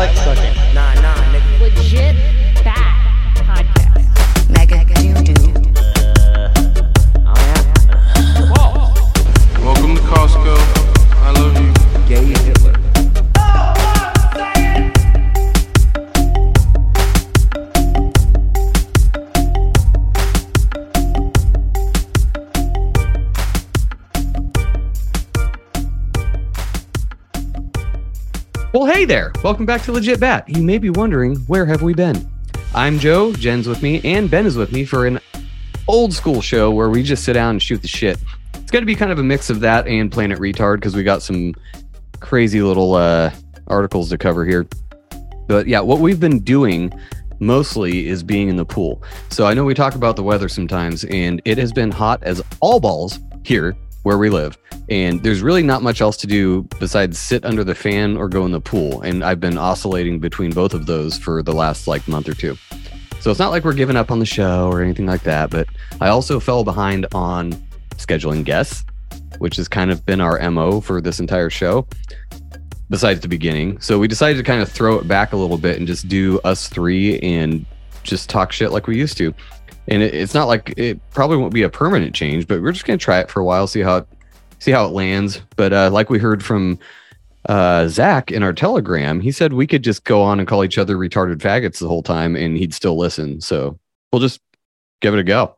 like sucking. Hey there. Welcome back to Legit Bat. You may be wondering, where have we been? I'm Joe, Jen's with me, and Ben is with me for an old school show where we just sit down and shoot the shit. It's going to be kind of a mix of that and Planet Retard because we got some crazy little uh, articles to cover here. But yeah, what we've been doing mostly is being in the pool. So I know we talk about the weather sometimes, and it has been hot as all balls here where we live. And there's really not much else to do besides sit under the fan or go in the pool. And I've been oscillating between both of those for the last like month or two. So it's not like we're giving up on the show or anything like that. But I also fell behind on scheduling guests, which has kind of been our MO for this entire show, besides the beginning. So we decided to kind of throw it back a little bit and just do us three and just talk shit like we used to. And it, it's not like it probably won't be a permanent change, but we're just gonna try it for a while, see how it see how it lands. But uh, like we heard from uh, Zach in our telegram, he said we could just go on and call each other retarded faggots the whole time, and he'd still listen. So we'll just give it a go.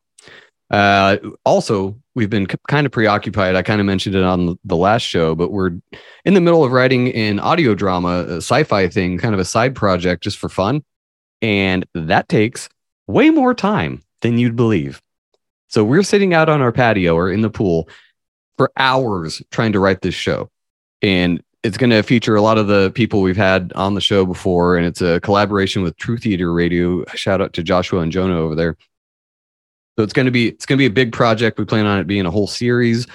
Uh, also, we've been k- kind of preoccupied. I kind of mentioned it on the last show, but we're in the middle of writing an audio drama, a sci-fi thing, kind of a side project just for fun, and that takes way more time than you'd believe. So we're sitting out on our patio or in the pool for hours trying to write this show. And it's going to feature a lot of the people we've had on the show before. And it's a collaboration with True Theater Radio. Shout out to Joshua and Jonah over there. So it's going to be it's going to be a big project. We plan on it being a whole series.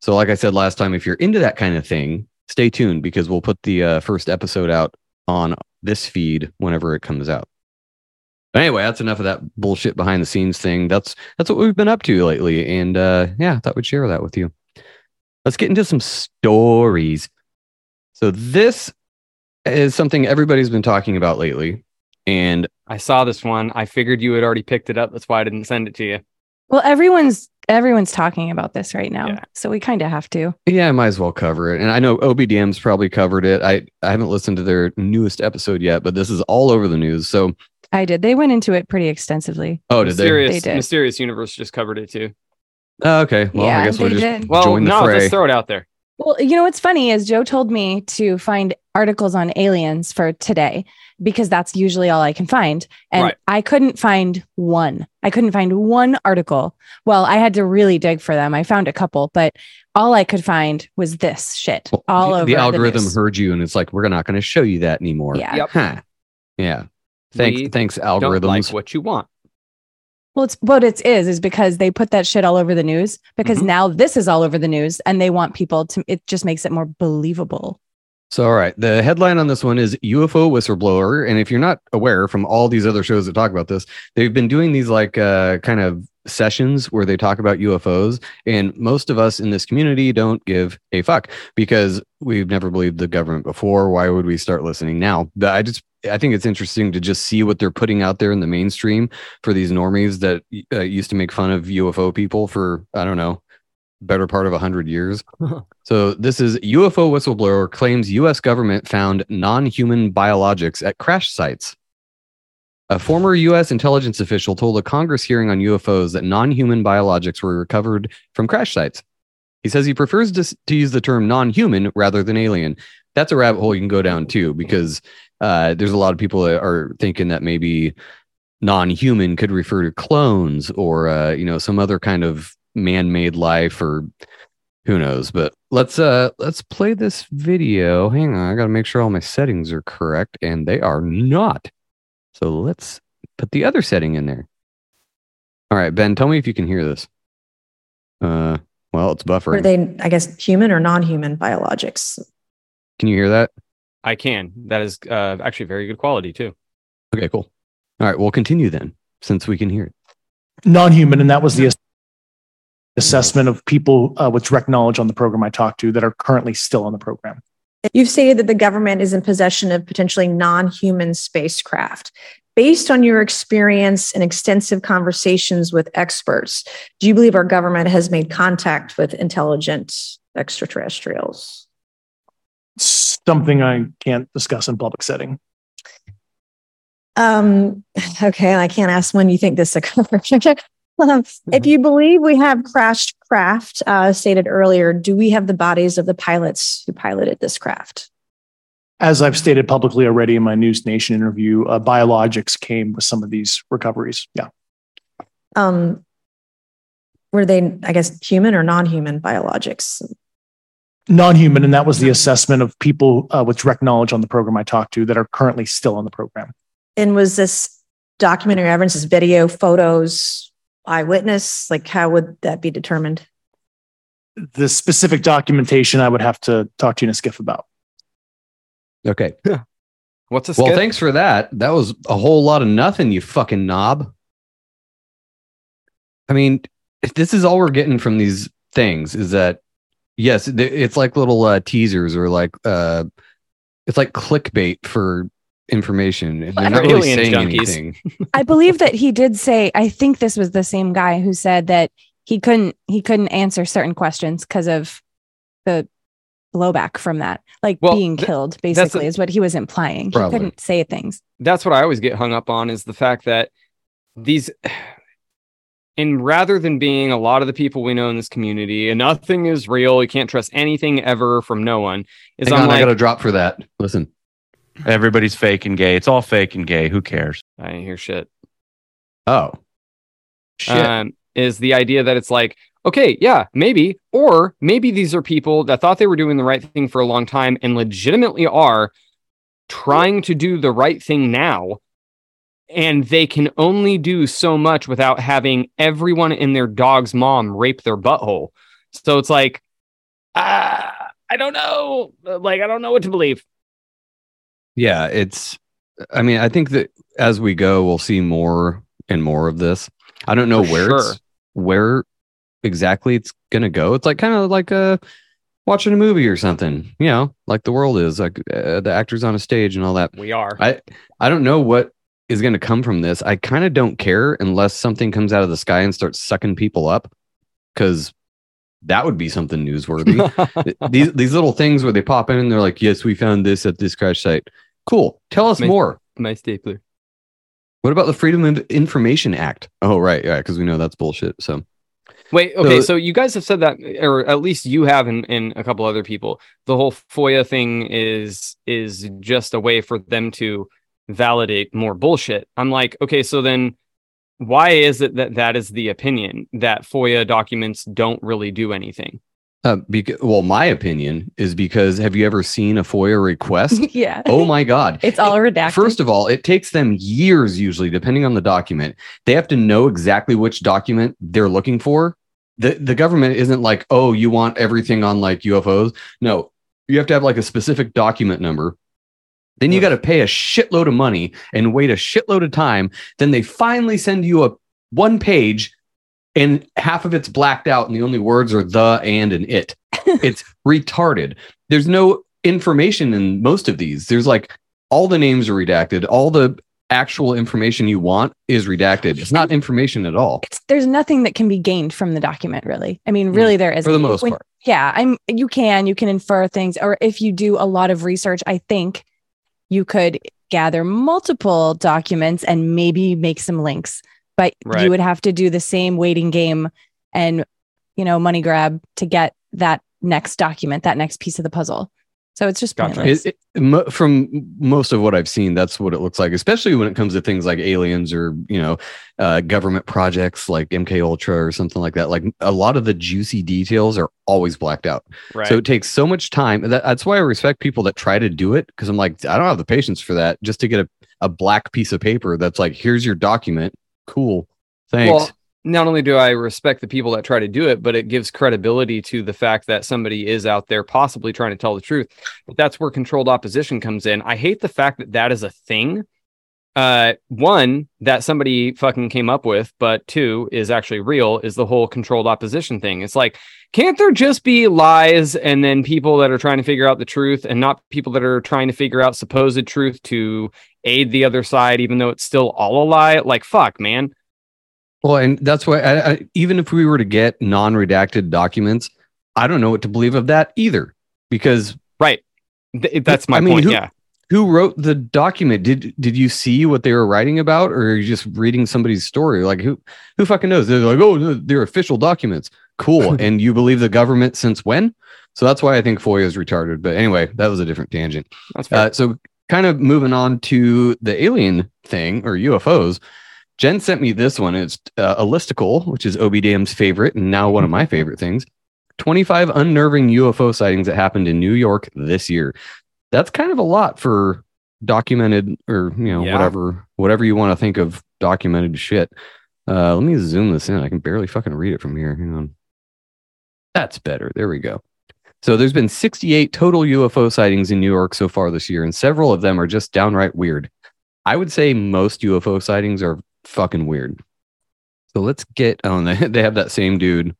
So like I said last time, if you're into that kind of thing, stay tuned because we'll put the uh, first episode out on this feed whenever it comes out. But anyway, that's enough of that bullshit behind the scenes thing. That's that's what we've been up to lately, and uh, yeah, I thought we'd share that with you. Let's get into some stories. So this is something everybody's been talking about lately, and I saw this one. I figured you had already picked it up. That's why I didn't send it to you. Well, everyone's everyone's talking about this right now, Yeah. so we kind of have to. yeah, I might as well cover it. And I know OBDM's probably covered it. I I haven't listened to their newest episode yet, but this is all over the news. So I did. They went into it pretty extensively. oh, did they? Mysterious, They did. Mysterious Universe just covered it too. Oh, okay, well, Yeah, I guess we'll they just did. Well, join the no, fray. let's throw it out there. Well, you know what's funny is Joe told me to find articles on aliens for today because that's usually all I can find. And Right. I couldn't find one. I couldn't find one article. Well, I had to really dig for them. I found a couple, but all I could find was this shit Well, all the, over the algorithm news. heard you, and it's like we're not going to show you that anymore. Yeah. Yep. Huh. Yeah. Thanks. We thanks, Don't algorithms. like what you want. Well, it's what it is, is because they put that shit all over the news because Mhm. now this is all over the news and they want people to, it just makes it more believable. So, all right. The headline on this one is UFO whistleblower. And if you're not aware from all these other shows that talk about this, they've been doing these like uh, kind of sessions where they talk about UFOs, and most of us in this community don't give a fuck because we've never believed the government before. Why would we start listening now? But I just I think it's interesting to just see what they're putting out there in the mainstream for these normies that uh, used to make fun of UFO people for I don't know better part of 100 years. so this is UFO whistleblower claims US government found non-human biologics at crash sites. A former US intelligence official told a Congress hearing on UFOs that non-human biologics were recovered from crash sites. He says he prefers to, to use the term non-human rather than alien. That's a rabbit hole you can go down too because uh, there's a lot of people that are thinking that maybe non-human could refer to clones or uh, you know some other kind of man-made life or who knows but let's uh let's play this video hang on i gotta make sure all my settings are correct and they are not so let's put the other setting in there all right ben tell me if you can hear this uh well it's buffering Were they, I guess, human or non-human biologics? can you hear that I can. That is uh, actually very good quality too. okay cool all right we'll continue then since we can hear it non-human, and that was the assessment of people uh, with direct knowledge on the program I talked to that are currently still on the program. You've stated that the government is in possession of potentially non-human spacecraft. Based on your experience and extensive conversations with experts, do you believe our government has made contact with intelligent extraterrestrials? Something I can't discuss in public setting. Um, okay, I can't ask when you think this occurred. Um, if you believe we have crashed craft, uh, stated earlier, do we have the bodies of the pilots who piloted this craft? As I've stated publicly already in my News Nation interview, uh, biologics came with some of these recoveries. Yeah. Um, were they, I guess, human or non-human biologics? Non-human, and that was the assessment of people uh, with direct knowledge on the program I talked to that are currently still on the program. And was this documentary evidence, this video, photos, eyewitness? Like, how would that be determined? The specific documentation I would have to talk to you in a SCIF about. okay Yeah. What's a SCIF? well thanks for that that was a whole lot of nothing you fucking knob i mean if this is all we're getting from these things is that yes it's like little uh, teasers or like uh it's like clickbait for information and they're not really saying junkies. anything I believe that he did say, I think this was the same guy who said that he couldn't he couldn't answer certain questions because of the blowback from that. Like Well, being killed, that's a- basically, is what he was implying. Probably. He couldn't say things. That's what I always get hung up on is the fact that these and rather than being a lot of the people we know in this community and nothing is real, you can't trust anything ever from no one. Is Hang I'm on, i gotta drop for that listen Everybody's fake and gay. It's all fake and gay. Who cares? I didn't hear shit. oh shit um, is the idea that it's like, okay, yeah, maybe, or maybe these are people that thought they were doing the right thing for a long time and legitimately are trying to do the right thing now. And they can only do so much without having everyone in their dog's mom rape their butthole. So it's like, ah, I don't know. Like, I don't know what to believe. Yeah it's i mean i think that as we go we'll see more and more of this i don't know For where sure. it's where exactly it's gonna go it's like kind of like uh watching a movie or something you know like the world is like uh, the actors on a stage and all that We are. i i don't know what is going to come from this i kind of don't care unless something comes out of the sky and starts sucking people up because that would be something newsworthy these these little things where they pop in and they're like, "Yes, we found this at this crash site." Cool. Tell us My- more. My stapler. What about the Freedom of Information Act? Oh, right, yeah, because we know that's bullshit. So Wait, okay, So- so you guys have said that, or at least you have, and, and a couple other people. The whole FOIA thing is is just a way for them to validate more bullshit. I'm like, okay, so then why is it that that is the opinion that FOIA documents don't really do anything? Uh, because, well, my opinion is because have you ever seen a FOIA request? yeah. oh my God. It's all redacted. First of all, it takes them years, usually, depending on the document. They have to know exactly which document they're looking for. The, the government isn't like, oh, you want everything on like UFOs. No, you have to have like a specific document number. Then you got to pay a shitload of money and wait a shitload of time. Then they finally send you a one page and half of it's blacked out, and the only words are the, and, and it. it's retarded. There's no information in most of these. There's like all the names are redacted, all the actual information you want is redacted. It's not information at all. It's, there's nothing that can be gained from the document, really. I mean, mm, really, there is For the most part. Yeah, I'm. You can you can infer things, or if you do a lot of research, I think you could gather multiple documents and maybe make some links. But Right. you would have to do the same waiting game and you know money grab to get that next document, that next piece of the puzzle. So it's just Gotcha. It, it, from most of what I've seen, that's what it looks like, especially when it comes to things like aliens or you know, uh, government projects like MK Ultra or something like that. Like a lot of the juicy details are always blacked out. Right. So it takes so much time. That, that's why I respect people that try to do it because I'm like, I don't have the patience for that. Just to get a, a black piece of paper that's like, here's your document. Cool. Thanks. Well, not only do I respect the people that try to do it, but it gives credibility to the fact that somebody is out there possibly trying to tell the truth. But that's where controlled opposition comes in. I hate the fact that that is a thing. Uh, one that somebody fucking came up with, but two is actually real is the whole controlled opposition thing. It's like, can't there just be lies and then people that are trying to figure out the truth and not people that are trying to figure out supposed truth to aid the other side, even though it's still all a lie? Like, fuck, man. Well, and that's why I, I, even if we were to get non-redacted documents, I don't know what to believe of that either. Because Right. Th- that's my I mean, point. who- yeah. who wrote the document? Did did you see what they were writing about, or are you just reading somebody's story? Like who who fucking knows? They're like, oh, they're official documents. Cool. and you believe the government since when? So that's why I think FOIA is retarded. But anyway, that was a different tangent. That's fair. Uh, so kind of moving on to the alien thing or UFOs. Jen sent me this one. It's uh, a listicle, which is OBDM's favorite and now one of my favorite things. 25 unnerving UFO sightings that happened in New York this year. That's kind of a lot for documented or, you know, Yeah. whatever, whatever you want to think of documented shit. Uh, let me zoom this in. I can barely fucking read it from here. Hang on. That's better. There we go. So there's been 68 total UFO sightings in New York so far this year, and several of them are just downright weird. I would say most UFO sightings are fucking weird. So let's get on. They they have that same dude.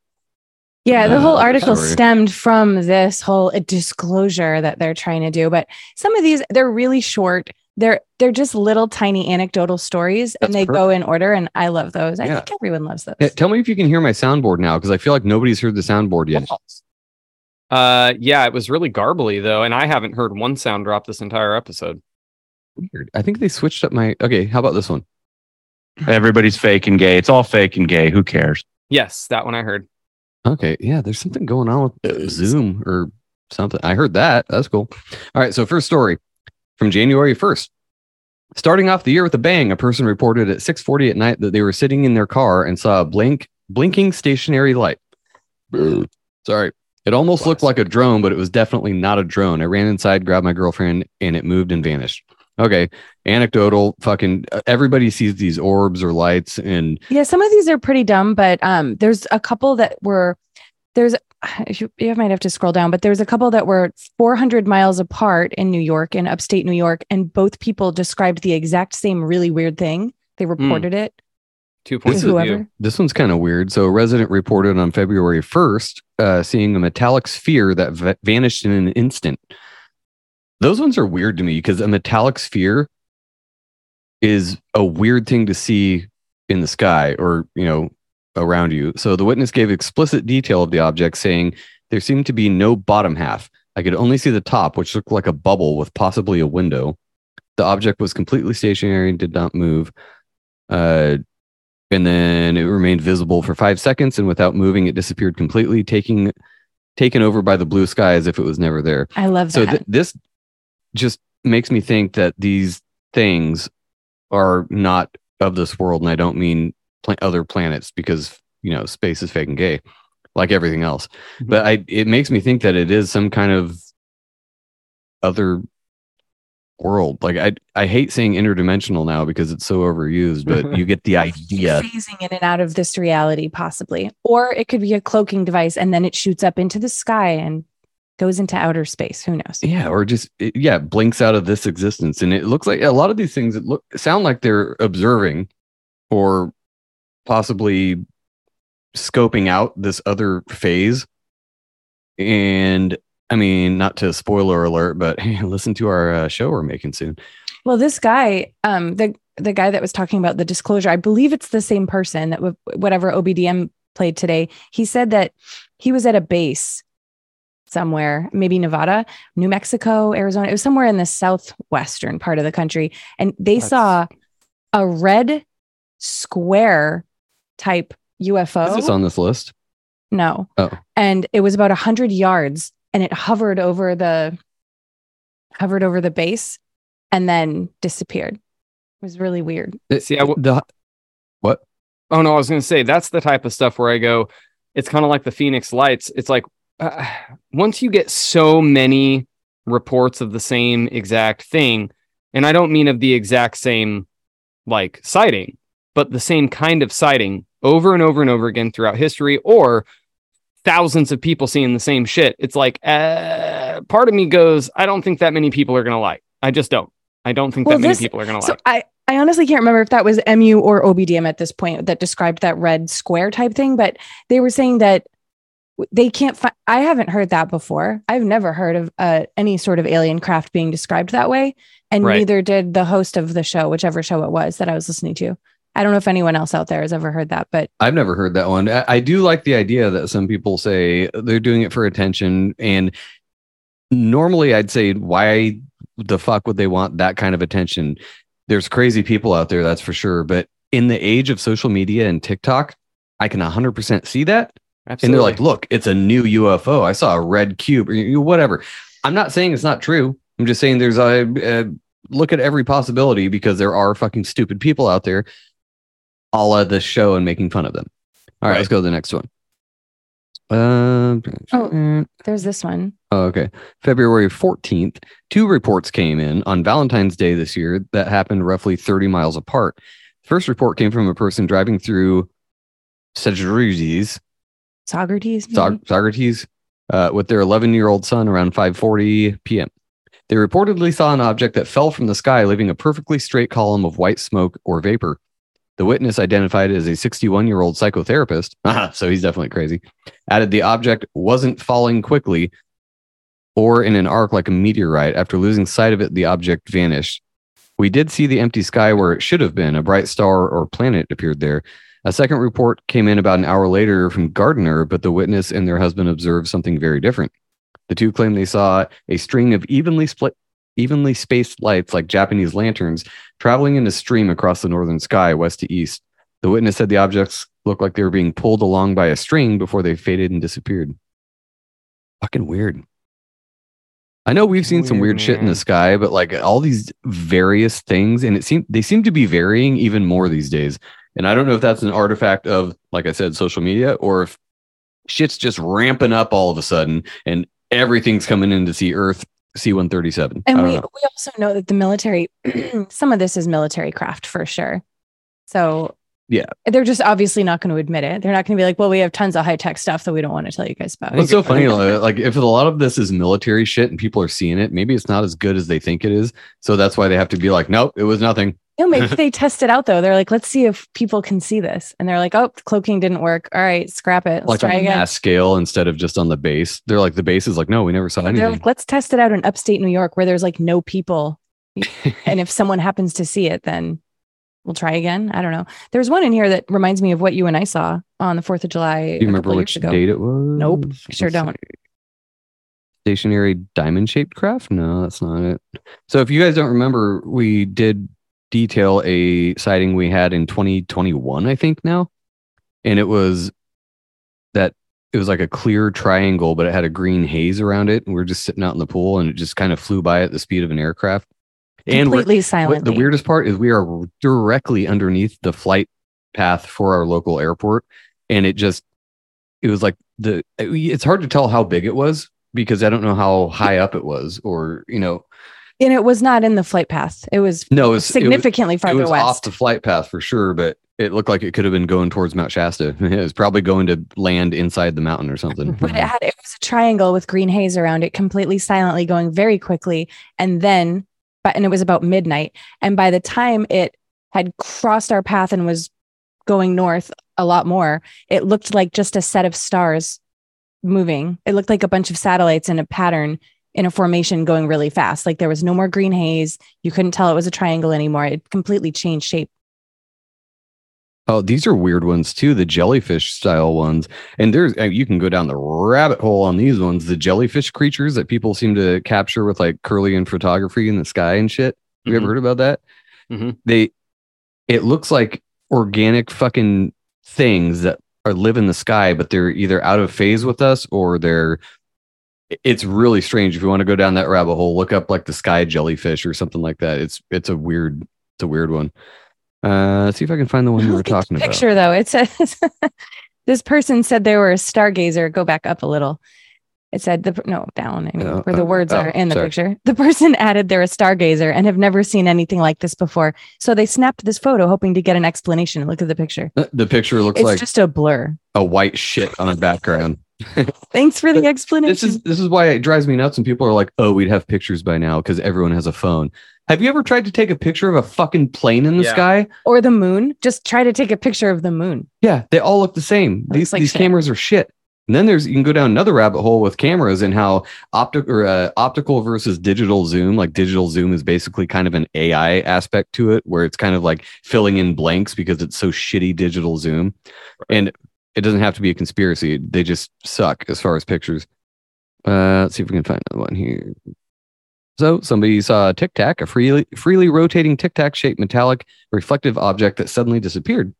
Yeah, the Uh, whole article sorry. stemmed from this whole uh, disclosure that they're trying to do. But some of these, they're really short. They're they're just little tiny anecdotal stories, That's and they go in order. And I love those. I Yeah. think everyone loves those. Eh, Tell me if you can hear my soundboard now, because I feel like nobody's heard the soundboard yet. Uh, yeah, it was really garbly though, and I haven't heard one sound drop this entire episode. Weird. I think they switched up my. Okay, how about this one? Everybody's fake and gay. It's all fake and gay. Who cares? Yes, that one I heard. Okay, yeah, there's something going on with Zoom or something. I heard that. That's cool. All right, so first story from January 1st. Starting off the year with a bang, a person reported at 6:40 at night that they were sitting in their car and saw a blink blinking stationary light. Sorry. It almost looked like a drone, but it was definitely not a drone. I ran inside, grabbed my girlfriend, and it moved and vanished. Okay, anecdotal. Fucking uh, everybody sees these orbs or lights, and Yeah, some of these are pretty dumb, but um, there's a couple that were there's you, you might have to scroll down, but there's a couple that were 400 miles apart in New York, in upstate New York, and both people described the exact same really weird thing. They reported it. Two points whoever. This one's kind of weird. So, a resident reported on February 1st uh, seeing a metallic sphere that va- vanished in an instant. Those ones are weird to me because a metallic sphere is a weird thing to see in the sky or, you know, around you. So, the witness gave explicit detail of the object, saying there seemed to be no bottom half. I could only see the top, which looked like a bubble with possibly a window. The object was completely stationary and did not move. Uh, and then it remained visible for five seconds and without moving it disappeared completely taking taken over by the blue sky as if it was never there I love so th- this just makes me think that these things are not of this world and i don't mean pla- other planets because you know space is fake and gay like everything else. Mm-hmm. But i it makes me think that it is some kind of other world. Like i i hate saying interdimensional now because it's so overused but mm-hmm. you get the idea. Phasing in and out of this reality, possibly. Or it could be a cloaking device and then it shoots up into the sky and goes into outer space. Who knows? yeah or just it, yeah blinks out of this existence and it looks like a lot of these things look sound like they're observing or possibly scoping out this other phase. And I mean, not to spoiler alert, but hey, listen to our uh, show we're making soon. Well, this guy, um, the the guy that was talking about the disclosure, I believe it's the same person that w- whatever OBDM played today. He said that he was at a base somewhere, maybe Nevada, New Mexico, Arizona. It was somewhere in the southwestern part of the country, and they That's- saw a red square type UFO. Is this on this list? No. Oh. And it was about a hundred yards and it hovered over the hovered over the base and then disappeared. It was really weird. See, I w- the what? Oh no, I was going to say that's the type of stuff where I go. It's kind of like the Phoenix Lights. It's like uh, once you get so many reports of the same exact thing, and I don't mean of the exact same like sighting, but the same kind of sighting over and over and over again throughout history, or thousands of people seeing the same shit. It's like uh, part of me goes, I don't think that many people are going to like. I just don't. I don't think Well, that many people are going to So like. I I honestly can't remember if that was MU or OBDM at this point that described that red square type thing, but they were saying that they can't find. I haven't heard that before. I've never heard of uh, any sort of alien craft being described that way, and Right. neither did the host of the show, whichever show it was that I was listening to. I don't know if anyone else out there has ever heard that, but I've never heard that one. I, I do like the idea that some people say they're doing it for attention. And normally I'd say, why the fuck would they want that kind of attention? There's crazy people out there, that's for sure. But in the age of social media and TikTok, I can 100% see that. And they're like, look, it's a new UFO. I saw a red cube or whatever. I'm not saying it's not true. I'm just saying there's a, a look at every possibility because there are fucking stupid people out there a la this show and making fun of them. All right, Right. let's go to the next one. Um, Oh. there's this one. Oh, okay. February 14th, two reports came in on Valentine's Day this year that happened roughly 30 miles apart. First report came from a person driving through Socrates, Socrates. Soc- Socrates uh, with their 11 year old son around 5:40 p.m. They reportedly saw an object that fell from the sky, leaving a perfectly straight column of white smoke or vapor. The witness, identified as a 61 year old psychotherapist, so he's definitely crazy, added the object wasn't falling quickly or in an arc like a meteorite. After losing sight of it, the object vanished. We did see the empty sky where it should have been. A bright star or planet appeared there. A second report came in about an hour later from Gardiner, but the witness and their husband observed something very different. The two claimed they saw a string of evenly split, evenly spaced lights like Japanese lanterns traveling in a stream across the northern sky, west to east. The witness said the objects looked like they were being pulled along by a string before they faded and disappeared. Fucking weird. I know we've seen some Weird, weird shit in the sky, but like all these various things, and it seemed they seem to be varying even more these days. And I don't know if that's an artifact of, like I said, social media, or if shit's just ramping up all of a sudden and everything's coming in to see Earth C one thirty seven. And we, we also know that the military, some of this is military craft for sure. So Yeah. they're just obviously not going to admit it. They're not going to be like, well, we have tons of high tech stuff that we don't want to tell you guys about. It's so funny. Like, like, if a lot of this is military shit and people are seeing it, maybe it's not as good as they think it is. So that's why they have to be like, nope, it was nothing. Know, maybe they test it out though. They're like, let's see if people can see this. And they're like, oh, cloaking didn't work. All right, scrap it. Let's like try a again. mass scale instead of just on the base. They're like, the base is like, no, we never saw anything. They're like, let's test it out in upstate New York where there's like no people. and if someone happens to see it, then we'll try again. I don't know. There's one in here that reminds me of what you and I saw on the 4th of July. Do you remember which date it was? Nope, sure don't. see. Stationary diamond shaped craft? No, that's not it. So if you guys don't remember, we did detail a sighting we had in 2021, I think now. And it was that it was like a clear triangle, but it had a green haze around it. And we are just sitting out in the pool and it just kind of flew by at the speed of an aircraft. And Completely what- silently. the weirdest part is we are directly underneath the flight path for our local airport. And it just, it was like the, it's hard to tell how big it was because I don't know how high up it was or, you know, and it was not in the flight path. It was no, it was significantly it was, farther it was west. off the flight path for sure, but it looked like it could have been going towards Mount Shasta. It was probably going to land inside the mountain or something. but it had it was a triangle with green haze around it, completely silently going very quickly. And then but and it was about midnight. And by the time it had crossed our path and was going north a lot more. It looked like just a set of stars moving. It looked like a bunch of satellites in a pattern in a formation going really fast. Like there was no more green haze. You couldn't tell it was a triangle anymore. It completely changed shape. Oh, these are weird ones too. The jellyfish style ones, and there's uh, you can go down the rabbit hole on these ones. The jellyfish creatures that people seem to capture with like Kirlian photography in the sky and shit. Have you ever Mhm. heard about that? Mhm. They, it looks like organic fucking things that are live in the sky, but they're either out of phase with us or they're. It's really strange. If you want to go down that rabbit hole, look up like the sky jellyfish or something like that. It's it's a weird it's a weird one. Uh, let's see if I can find the one you were Look at the talking about. Picture though, it says this person said they were a stargazer. Go back up a little. It said the no down I mean, Oh, where the oh, words oh, are in the sorry. picture. The person added they're a stargazer and have never seen anything like this before. So they snapped this photo hoping to get an explanation. Look at the picture. Uh, The picture looks it's like just a blur. a white shit on a background. Thanks for the explanation. This is this is why it drives me nuts when people are like, "Oh, we'd have pictures by now because everyone has a phone." Have you ever tried to take a picture of a fucking plane in the Yeah. sky? or the moon. Just try to take a picture of the moon. Yeah, they all look the same. Looks These like these shit. cameras are shit. And then there's you can go down another rabbit hole with cameras and how optic or uh, optical versus digital zoom. Like digital zoom is basically kind of an AI aspect to it, where it's kind of like filling in blanks because it's so shitty digital zoom. And it doesn't have to be a conspiracy; they just suck as far as pictures. Uh, let's see if we can find another one here. So somebody saw a tic tac, a freely freely rotating tic tac shaped metallic reflective object that suddenly disappeared.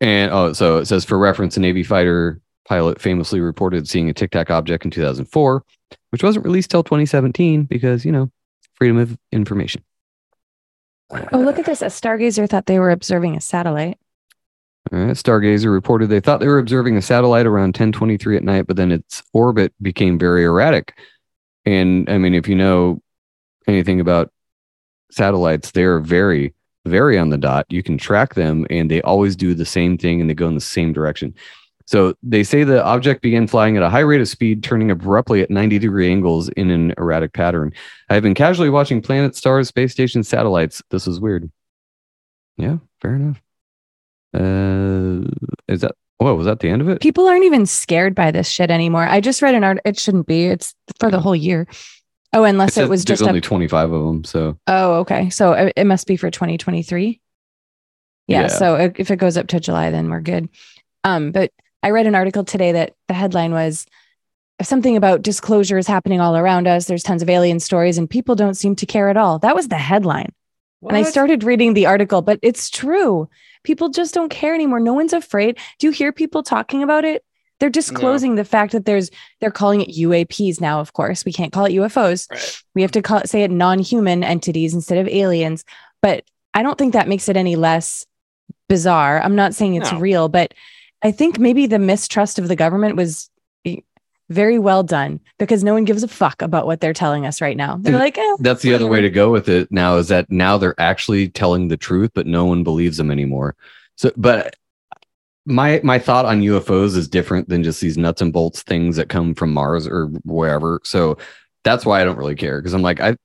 And oh, so it says for reference, a Navy fighter pilot famously reported seeing a tic tac object in 2004, which wasn't released till 2017 because you know freedom of information. Oh, look at this. A stargazer thought they were observing a satellite. Right, Stargazer reported they thought they were observing a satellite around 10:23 at night, but then its orbit became very erratic. And I mean, if you know anything about satellites, they're very, very on the dot. You can track them, and they always do the same thing, and they go in the same direction. So they say the object began flying at a high rate of speed, turning abruptly at 90 degree angles in an erratic pattern. I have been casually watching planets, stars, space stations, satellites. This is weird. Yeah, fair enough. Uh, is that? Whoa, was that the end of it? People aren't even scared by this shit anymore. I just read an art. It shouldn't be. It's for the whole year. Oh, unless it, says was just only a 25 of them. So Oh, okay. So it, it must be for 2023. Yeah, Yeah. So if it goes up to July, then we're good. Um, but I read an article today that the headline was something about disclosure is happening all around us. There's tons of alien stories, and people don't seem to care at all. That was the headline. And I started reading the article, but it's true. People just don't care anymore. No one's afraid. Do you hear people talking about it? They're disclosing the fact that there's they're calling it UAPs now, of course. We can't call it UFOs. Right. We have to call it, say it non-human entities instead of aliens. But I don't think that makes it any less bizarre. I'm not saying it's No. real, but I think maybe the mistrust of the government was very well done because no one gives a fuck about what they're telling us right now. They're And like, eh, that's the other way to go with it now is that now they're actually telling the truth, but no one believes them anymore. So, but my my thought on UFOs is different than just these nuts and bolts things that come from Mars or wherever. So that's why I don't really care because I'm like I,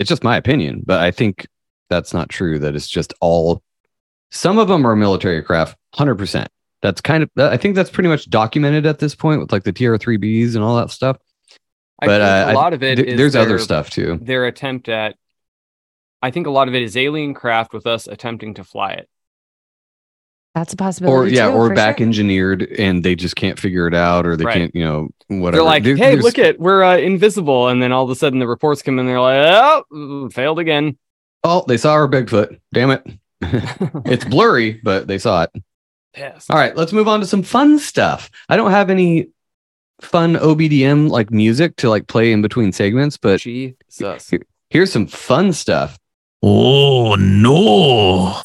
it's just my opinion, but I think that's not true. That it's just all. Some of them are military craft, hundred percent. That's kind of I think that's pretty much documented at this point with like the TR3Bs and all that stuff. I but, think uh, a I- lot of it Th- is there's other stuff too. Their attempt at, I think a lot of it is alien craft with us attempting to fly it. that's a possibility. or yeah, too, or back sure. engineered and they just can't figure it out, or they Right. can't, you know, whatever. They're like, There- hey, there's- look at we're uh, invisible, and then all of a sudden the reports come in. They're like, oh, mm, failed again. Oh, they saw our Bigfoot. Damn it, it's blurry, but they saw it. Pissed. All right, let's move on to some fun stuff. I don't have any fun OBDM like music to like play in between segments, but Jesus. here's some fun stuff. Oh no.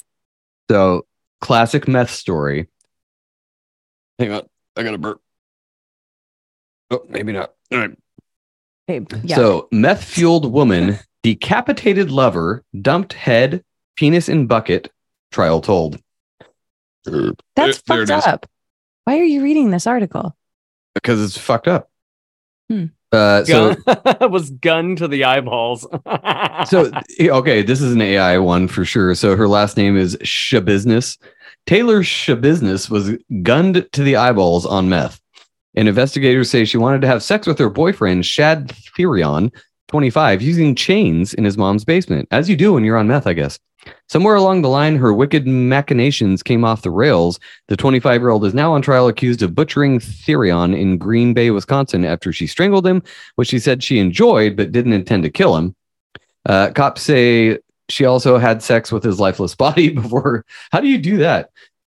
So, classic meth story. Hang on, I got a burp. Oh, maybe not. All right. Okay, yeah. So, meth fueled woman decapitated lover, dumped head, penis in bucket, trial told. That's there fucked it is. up. Why are you reading this article? Because it's fucked up. Hmm. Uh, so, Gun was gun to the eyeballs. so okay, this is an AI one for sure. So, her last name is Schabusiness. Taylor Schabusiness was gunned to the eyeballs on meth. And investigators say she wanted to have sex with her boyfriend, Shad Thyrion, 25, using chains in his mom's basement, as you do when you're on meth, I guess. Somewhere along the line, her wicked machinations came off the rails. The 25 year old is now on trial accused of butchering Thyrion in Green Bay, Wisconsin, after she strangled him, which she said she enjoyed but didn't intend to kill him. Uh, cops say she also had sex with his lifeless body before. How do you do that?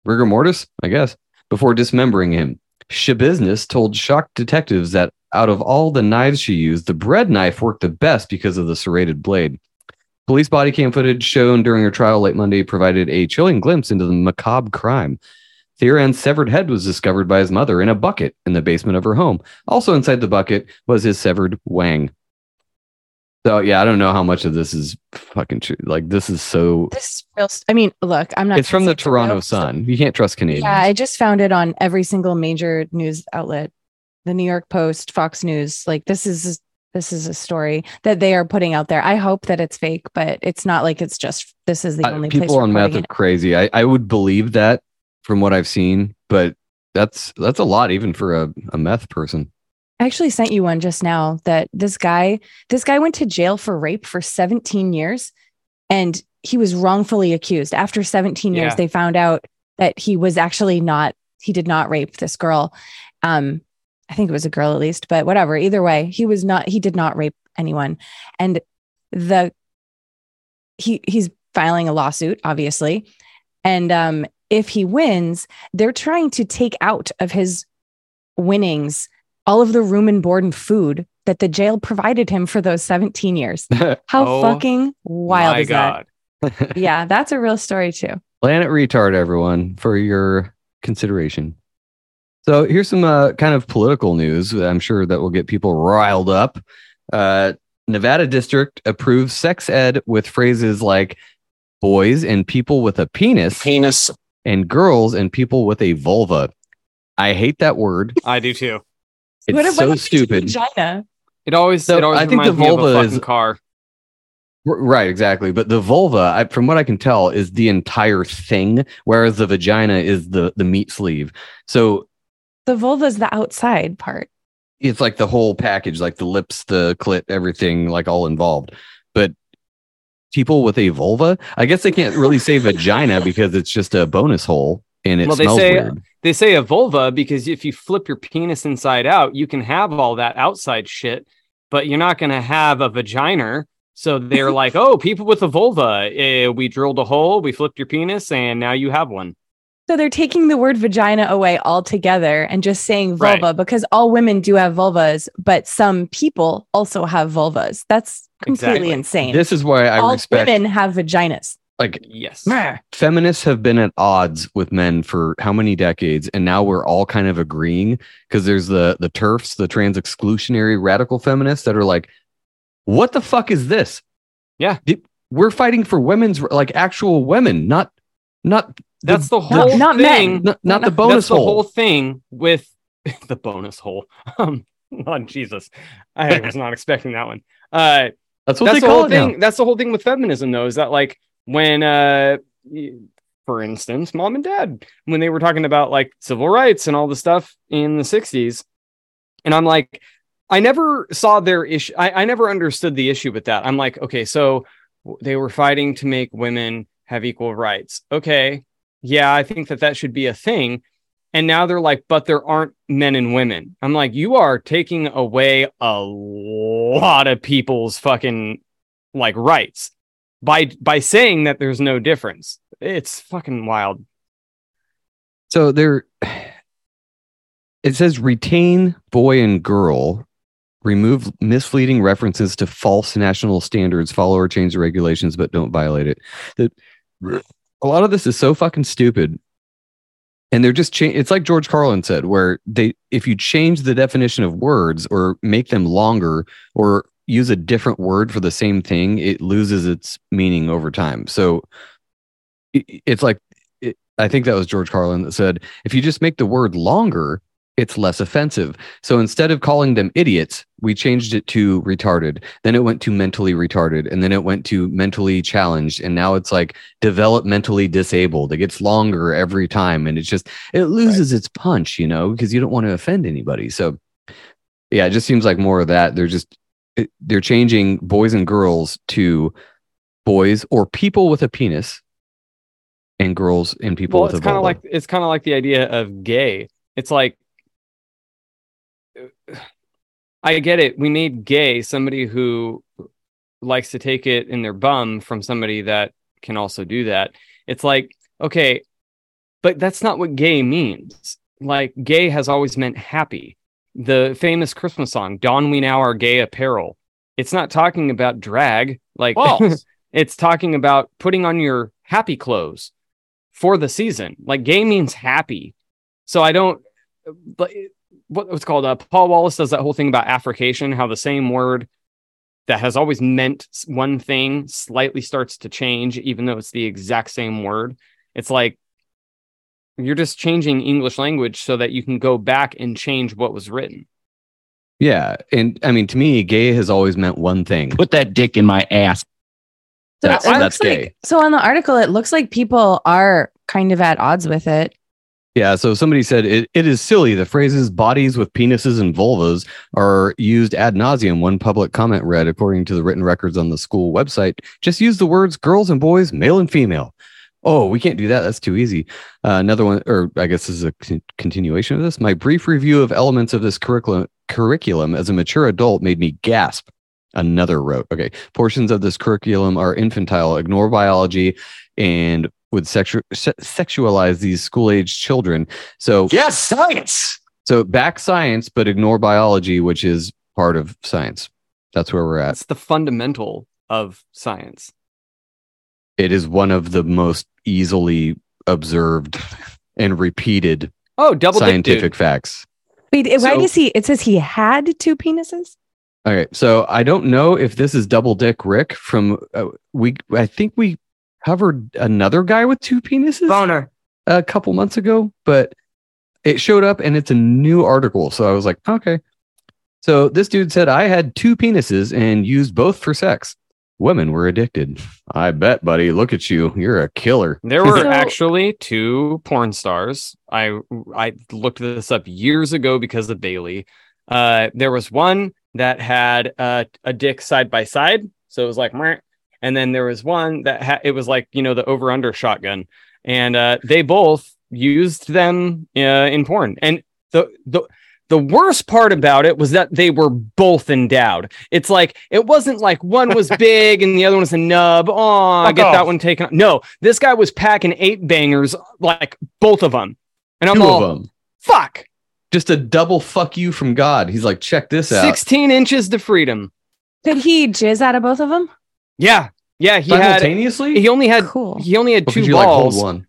Rigor mortis, I guess, before dismembering him. Schabusiness told shocked detectives that out of all the knives she used, the bread knife worked the best because of the serrated blade. Police body cam footage shown during her trial late Monday provided a chilling glimpse into the macabre crime. Thyrion's severed head was discovered by his mother in a bucket in the basement of her home. Also inside the bucket was his severed wang. So yeah, I don't know how much of this is fucking true. Like this is so. This is real. I mean, look, I'm not. It's from the real, Toronto so- Sun. You can't trust Canadians. Yeah, I just found it on every single major news outlet, the New York Post, Fox News. Like this is this is a story that they are putting out there. I hope that it's fake, but it's not like it's just this is the Uh, only place people on meth are crazy. I, I would believe that from what I've seen, but that's that's a lot even for a, a meth person. I actually sent you one just now that this guy this guy went to jail for rape for 17 years and he was wrongfully accused. After 17 years Yeah. they found out that he was actually not he did not rape this girl. Um I think it was a girl at least, but whatever. Either way, he was not he did not rape anyone. And the he he's filing a lawsuit obviously. And um if he wins, they're trying to take out of his winnings all of the room and board and food that the jail provided him for those 17 years. How Oh fucking wild is God. that? Yeah, that's a real story too. Planet Retard, everyone, for your consideration. So here's some uh, kind of political news. I'm sure that will get people riled up. Uh, Nevada district approves sex ed with phrases like boys and people with a penis, Penis. and girls and people with a vulva. I hate that word. I do too. It's What- what so happened to stupid. Vagina. It always So, it always I think the reminds a vulva fucking is- car. Right, exactly. But the vulva, I, from what I can tell, is the entire thing, whereas the vagina is the the meat sleeve. So The vulva is the outside part. it's like the whole package, like the lips, the clit, everything, like all involved. But people with a vulva, I guess they can't really say vagina because it's just a bonus hole and it Well, they smells say- weird. They say a vulva because if you flip your penis inside out, you can have all that outside shit, but you're not going to have a vagina. So they're like, oh, people with a vulva, eh, we drilled a hole, we flipped your penis, and now you have one. So they're taking the word vagina away altogether and just saying Right. vulva because all women do have vulvas, but some people also have vulvas. That's completely Exactly. insane. This is why I all respect women have vaginas. like Yes. feminists have been at odds with men for how many decades and now we're all kind of agreeing because there's the the TERFs the trans exclusionary radical feminists that are like what the fuck is this Yeah. We're fighting for women's like actual women not not That's the the- whole not thing. men. not, not the bonus That's the whole thing with the bonus hole. Um, oh Jesus, I was not expecting that one. Uh, that's what that's they the call whole it now. thing. That's the whole thing with feminism, though, is that like when, uh, for instance, mom and dad, when they were talking about like civil rights and all the stuff in the '60s, and I'm like, I never saw their issue. I, I never understood the issue with that. I'm like, okay, so they were fighting to make women have equal rights. Okay, yeah, I think that that should be a thing. And now they're like, but there aren't men and women. I'm like, you are taking away a lot of people's fucking like rights by by saying that there's no difference. It's fucking wild. So there, it says retain boy and girl, remove misleading references to false national standards, follow or change the regulations, but don't violate it. That a lot of this is so fucking stupid. And they're just cha- it's like George Carlin said, where they if you change the definition of words or make them longer or use a different word for the same thing, it loses its meaning over time. So it- it's like it, I think that was George Carlin that said, if you just make the word longer, it's less offensive. So instead of calling them idiots, we changed it to retarded. Then it went to mentally retarded, and then it went to mentally challenged, and now it's like developmentally disabled. It gets longer every time, and it's just it loses its punch, you know, because you don't want to offend anybody. So yeah, it just seems like more of that. They're just they're changing boys and girls to boys or people with a penis and girls and people well, with it's a kind of like it's kind of like the idea of gay. It's like I get it. We made gay somebody who likes to take it in their bum from somebody that can also do that. It's like, okay, but that's not what gay means. Like gay has always meant happy. The famous Christmas song, Don We Now Our Gay Apparel. It's not talking about drag. Like it's talking about putting on your happy clothes for the season. Like gay means happy. So I don't but what what's called uh, Paul Wallace does that whole thing about affrication, how the same word that has always meant one thing slightly starts to change, even though it's the exact same word. It's like you're just changing English language so that you can go back and change what was written. Yeah, and I mean, to me, gay has always meant one thing. Put that dick in my ass. So That's- it looks that's like- gay. So on the article, it looks like people are kind of at odds with it. Yeah, so somebody said it, it is silly. The phrases bodies with penises and vulvas are used ad nauseum. One public comment read, according to the written records on the school website, just use the words girls and boys, male and female. Oh, we can't do that. That's too easy. Uh, another one, or I guess this is a con- continuation of this. My brief review of elements of this curriculum curriculum as a mature adult made me gasp. Another wrote, okay, portions of this curriculum are infantile, ignore biology, and would sexu- se- sexualize these school age children. So Yes, science. so back science, but ignore biology, which is part of science. That's where we're at. It's the fundamental of science. It is one of the most easily observed and repeated Oh, double dick scientific facts. Wait, why does he? It says he had two penises. All right, so I don't know if this is Double Dick Rick from uh, we. I think we covered another guy with two penises Boner. a couple months ago, but it showed up and it's a new article. So I was like, okay. So this dude said I had two penises and used both for sex. Women were addicted. I bet, buddy. Look at you. You're a killer. There were So- actually two porn stars. I I looked this up years ago because of Bailey. Uh, there was one that had uh, a dick side by side, so it was like, "Meh." And then there was one that had it was like you know the over under shotgun, and uh, they both used them uh, in porn. And the the the worst part about it was that they were both endowed. It's like it wasn't like one was big and the other one was a nub. Oh, I Fuck get that one taken. No, this guy was packing eight bangers, like both of them. And I'm Two all, of them. fuck, Just a double fuck you from God. He's like, check this out. 16 inches to freedom. Could he jizz out of both of them? Yeah. Yeah. He had, Simultaneously? he only had, Cool. he only had Or two you like hold balls. one?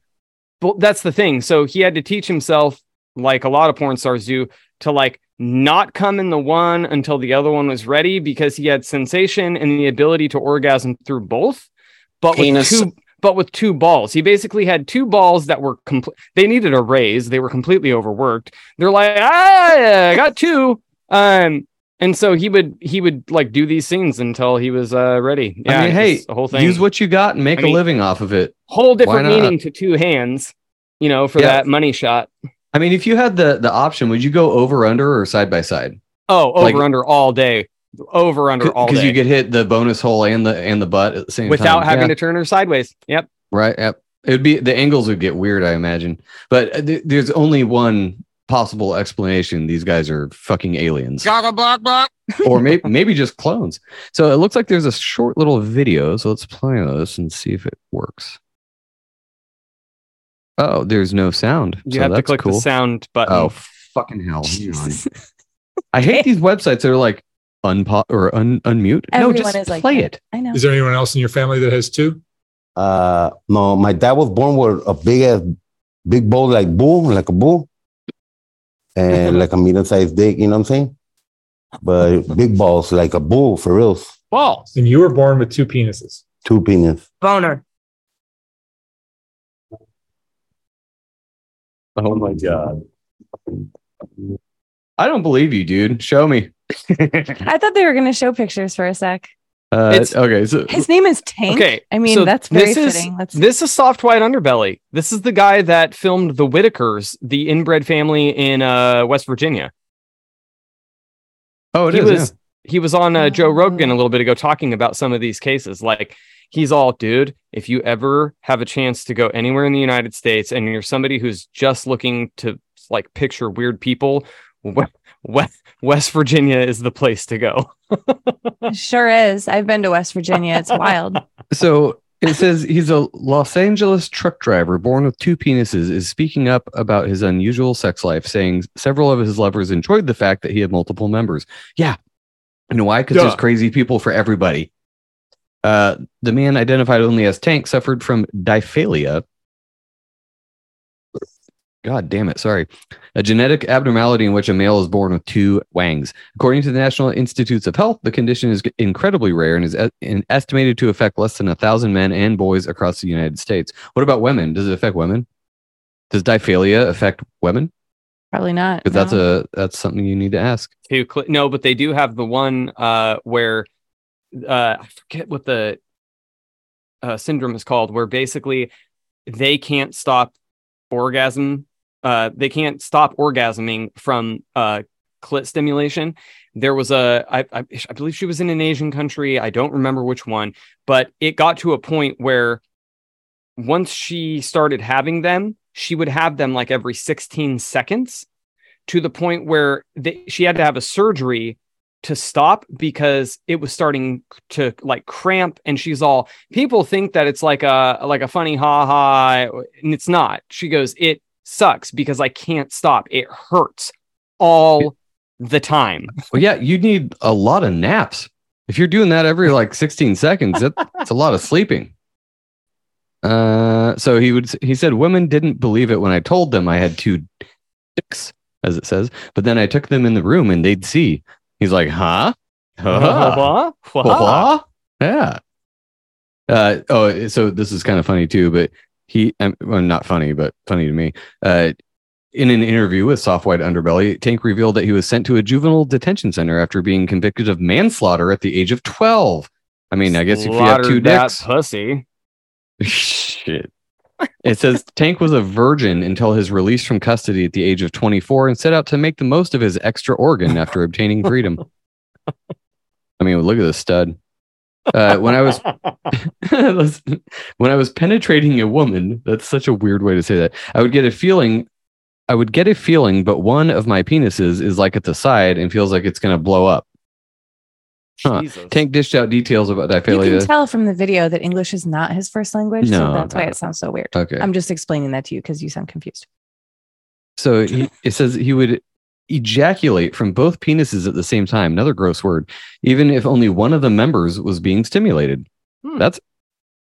But that's the thing. So he had to teach himself, like a lot of porn stars do, to like not come in the one until the other one was ready because he had sensation and the ability to orgasm through both, but Penis. with two but with two balls. He basically had two balls that were complete. They needed a raise. They were completely overworked. They're like, ah, I got two. Um, and so he would he would like do these scenes until he was uh ready. Yeah, I mean, hey, the whole thing use what you got and make I a mean- living off of it. whole different meaning to two hands. You know, for Yeah. that money shot. I mean, if you had the the option, would you go over under or side by side? Oh, over Like- under all day, over under all Because you get hit the bonus hole and the and the butt at the same without time. having Yeah, to turn her sideways. Yep. right. Yep. It would be the angles would get weird, I imagine. But uh, th- there's only one possible explanation. These guys are fucking aliens, or maybe maybe just clones. So it looks like there's a short little video. So let's play this and see if it works. Oh, there's no sound. You so have to click cool. the sound button. Oh fucking hell! I hate these websites that are like unpause or un- unmute. no, Everyone just is like play that. it. I know. Is there anyone else in your family that has two? Uh, no, my dad was born with a big ass, big bowl like bull, like a bull, and like a medium sized dick. You know what I'm saying? But big balls like a bull for reals. Balls. And you were born with two penises. Two penis. Boner. Oh my god! I don't believe you, dude. Show me. I thought they were going to show pictures for a sec. Uh, It's- okay. So His name is Tank. Okay, I mean, so that's very this is, fitting. Let's This is soft white underbelly. This is the guy that filmed the Whitakers, the inbred family in uh, West Virginia. oh, it he is. was he was on uh, Joe Rogan Oh. a little bit ago talking about some of these cases. Like he's all, dude, if you ever have a chance to go anywhere in the United States and you're somebody who's just looking to like picture weird people, West West Virginia is the place to go. sure is. I've been to West Virginia. It's wild. So it says he's a Los Angeles truck driver born with two penises, is speaking up about his unusual sex life, saying several of his lovers enjoyed the fact that he had multiple members. Yeah. know why? Because there's crazy people for everybody. Uh, the man identified only as Tank suffered from diphallia. God damn it. Sorry. A genetic abnormality in which a male is born with two wangs. According to the National Institutes of Health, the condition is incredibly rare and is e- estimated to affect less than a thousand men and boys across the United States. What about women? Does it affect women? Does diphallia affect women? Probably not. Because that's a that's something you need to ask. to cl- no, but they do have the one uh where uh I forget what the uh syndrome is called where basically they can't stop orgasm uh they can't stop orgasming from uh clit stimulation. There was a I, I I believe she was in an Asian country. I don't remember which one, but it got to a point where once she started having them, she would have them like every 16 seconds to the point where she had to have a surgery to stop because it was starting to like cramp and she's all people think that it's like a like a funny ha ha and it's not she goes it sucks because i can't stop it hurts all the time Well, yeah, you need a lot of naps. If you're doing that every like 16 seconds, that, that's a lot of sleeping. Uh, so he would he said women didn't believe it when I told them I had two dicks, as it says, but then I took them in the room and they'd see. He's like, huh? Huh? What? Yeah. Uh, oh, so this is kind of funny too, but he, well, not funny, but funny to me. Uh, in an interview with Soft White Underbelly, Tank revealed that he was sent to a juvenile detention center after being convicted of manslaughter at the age of 12. I mean, I guess if you have two dicks, pussy shit. It says Tank was a virgin until his release from custody at the age of 24 and set out to make the most of his extra organ after obtaining freedom. I mean, look at this stud. Uh, when I was when I was penetrating a woman, that's such a weird way to say that. I would get a feeling, I would get a feeling, but one of my penises is like at the side and feels like it's going to blow up. Huh. Jesus. Tank dished out details about You diphallia. can tell from the video that English is not his first language, No, so that's why it sounds so weird. Okay. I'm just explaining that to you because you sound confused. So he, it says he would ejaculate from both penises at the same time. Another gross word. Even if only one of the members was being stimulated. Hmm. That's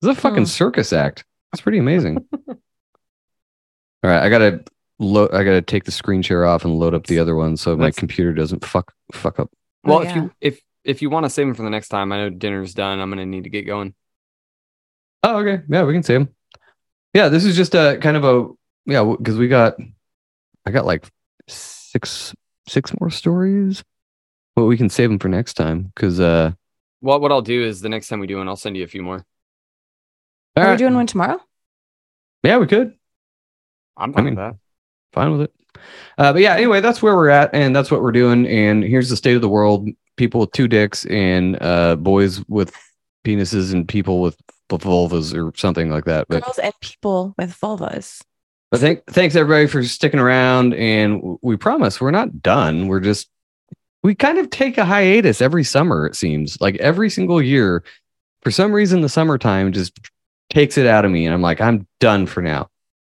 this is a fucking Hmm. circus act. That's pretty amazing. All right, I gotta load. I gotta take the screen share off and load up the other one so my computer doesn't fuck fuck up. well Oh, if you if if you want to save them for the next time i know dinner's done i'm gonna need to get going Oh, okay. Yeah, we can save them. Yeah, this is just a kind of a yeah because we got I got like six six more stories. But we can save them for next time because uh. well what i'll do is the next time we do one i'll send you a few more all Are we doing one tomorrow? Yeah, we could. i'm I fine mean- with that fine with it. Uh, but yeah, anyway, that's where we're at, and that's what we're doing. And here's the state of the world: people with two dicks, and uh, boys with penises, and people with vulvas, or something like that. But Girls and people with vulvas. But thank, thanks everybody for sticking around, and we promise we're not done. We're just we kind of take a hiatus every summer. It seems like every single year, for some reason, the summertime just takes it out of me, and I'm like, I'm done for now.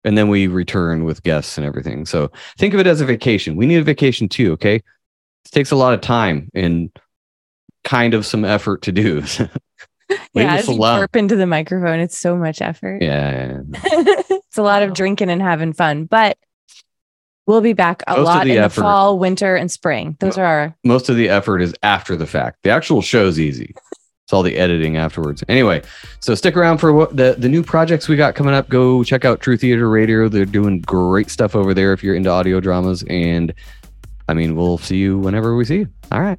And then we return with guests and everything. So think of it as a vacation. We need a vacation too. Okay, it takes a lot of time and kind of some effort to do. Leave yeah, us as you alone. burp into the microphone, it's so much effort. Yeah, it's a lot of drinking and having fun, but we'll be back a Most lot the in effort- the fall, winter, and spring. Those are our most of the effort is after the fact. The actual show's easy. It's all the editing afterwards. Anyway, so stick around for what the, the new projects we got coming up. Go check out True Theater Radio. They're doing great stuff over there if you're into audio dramas. And I mean, we'll see you whenever we see you. All right.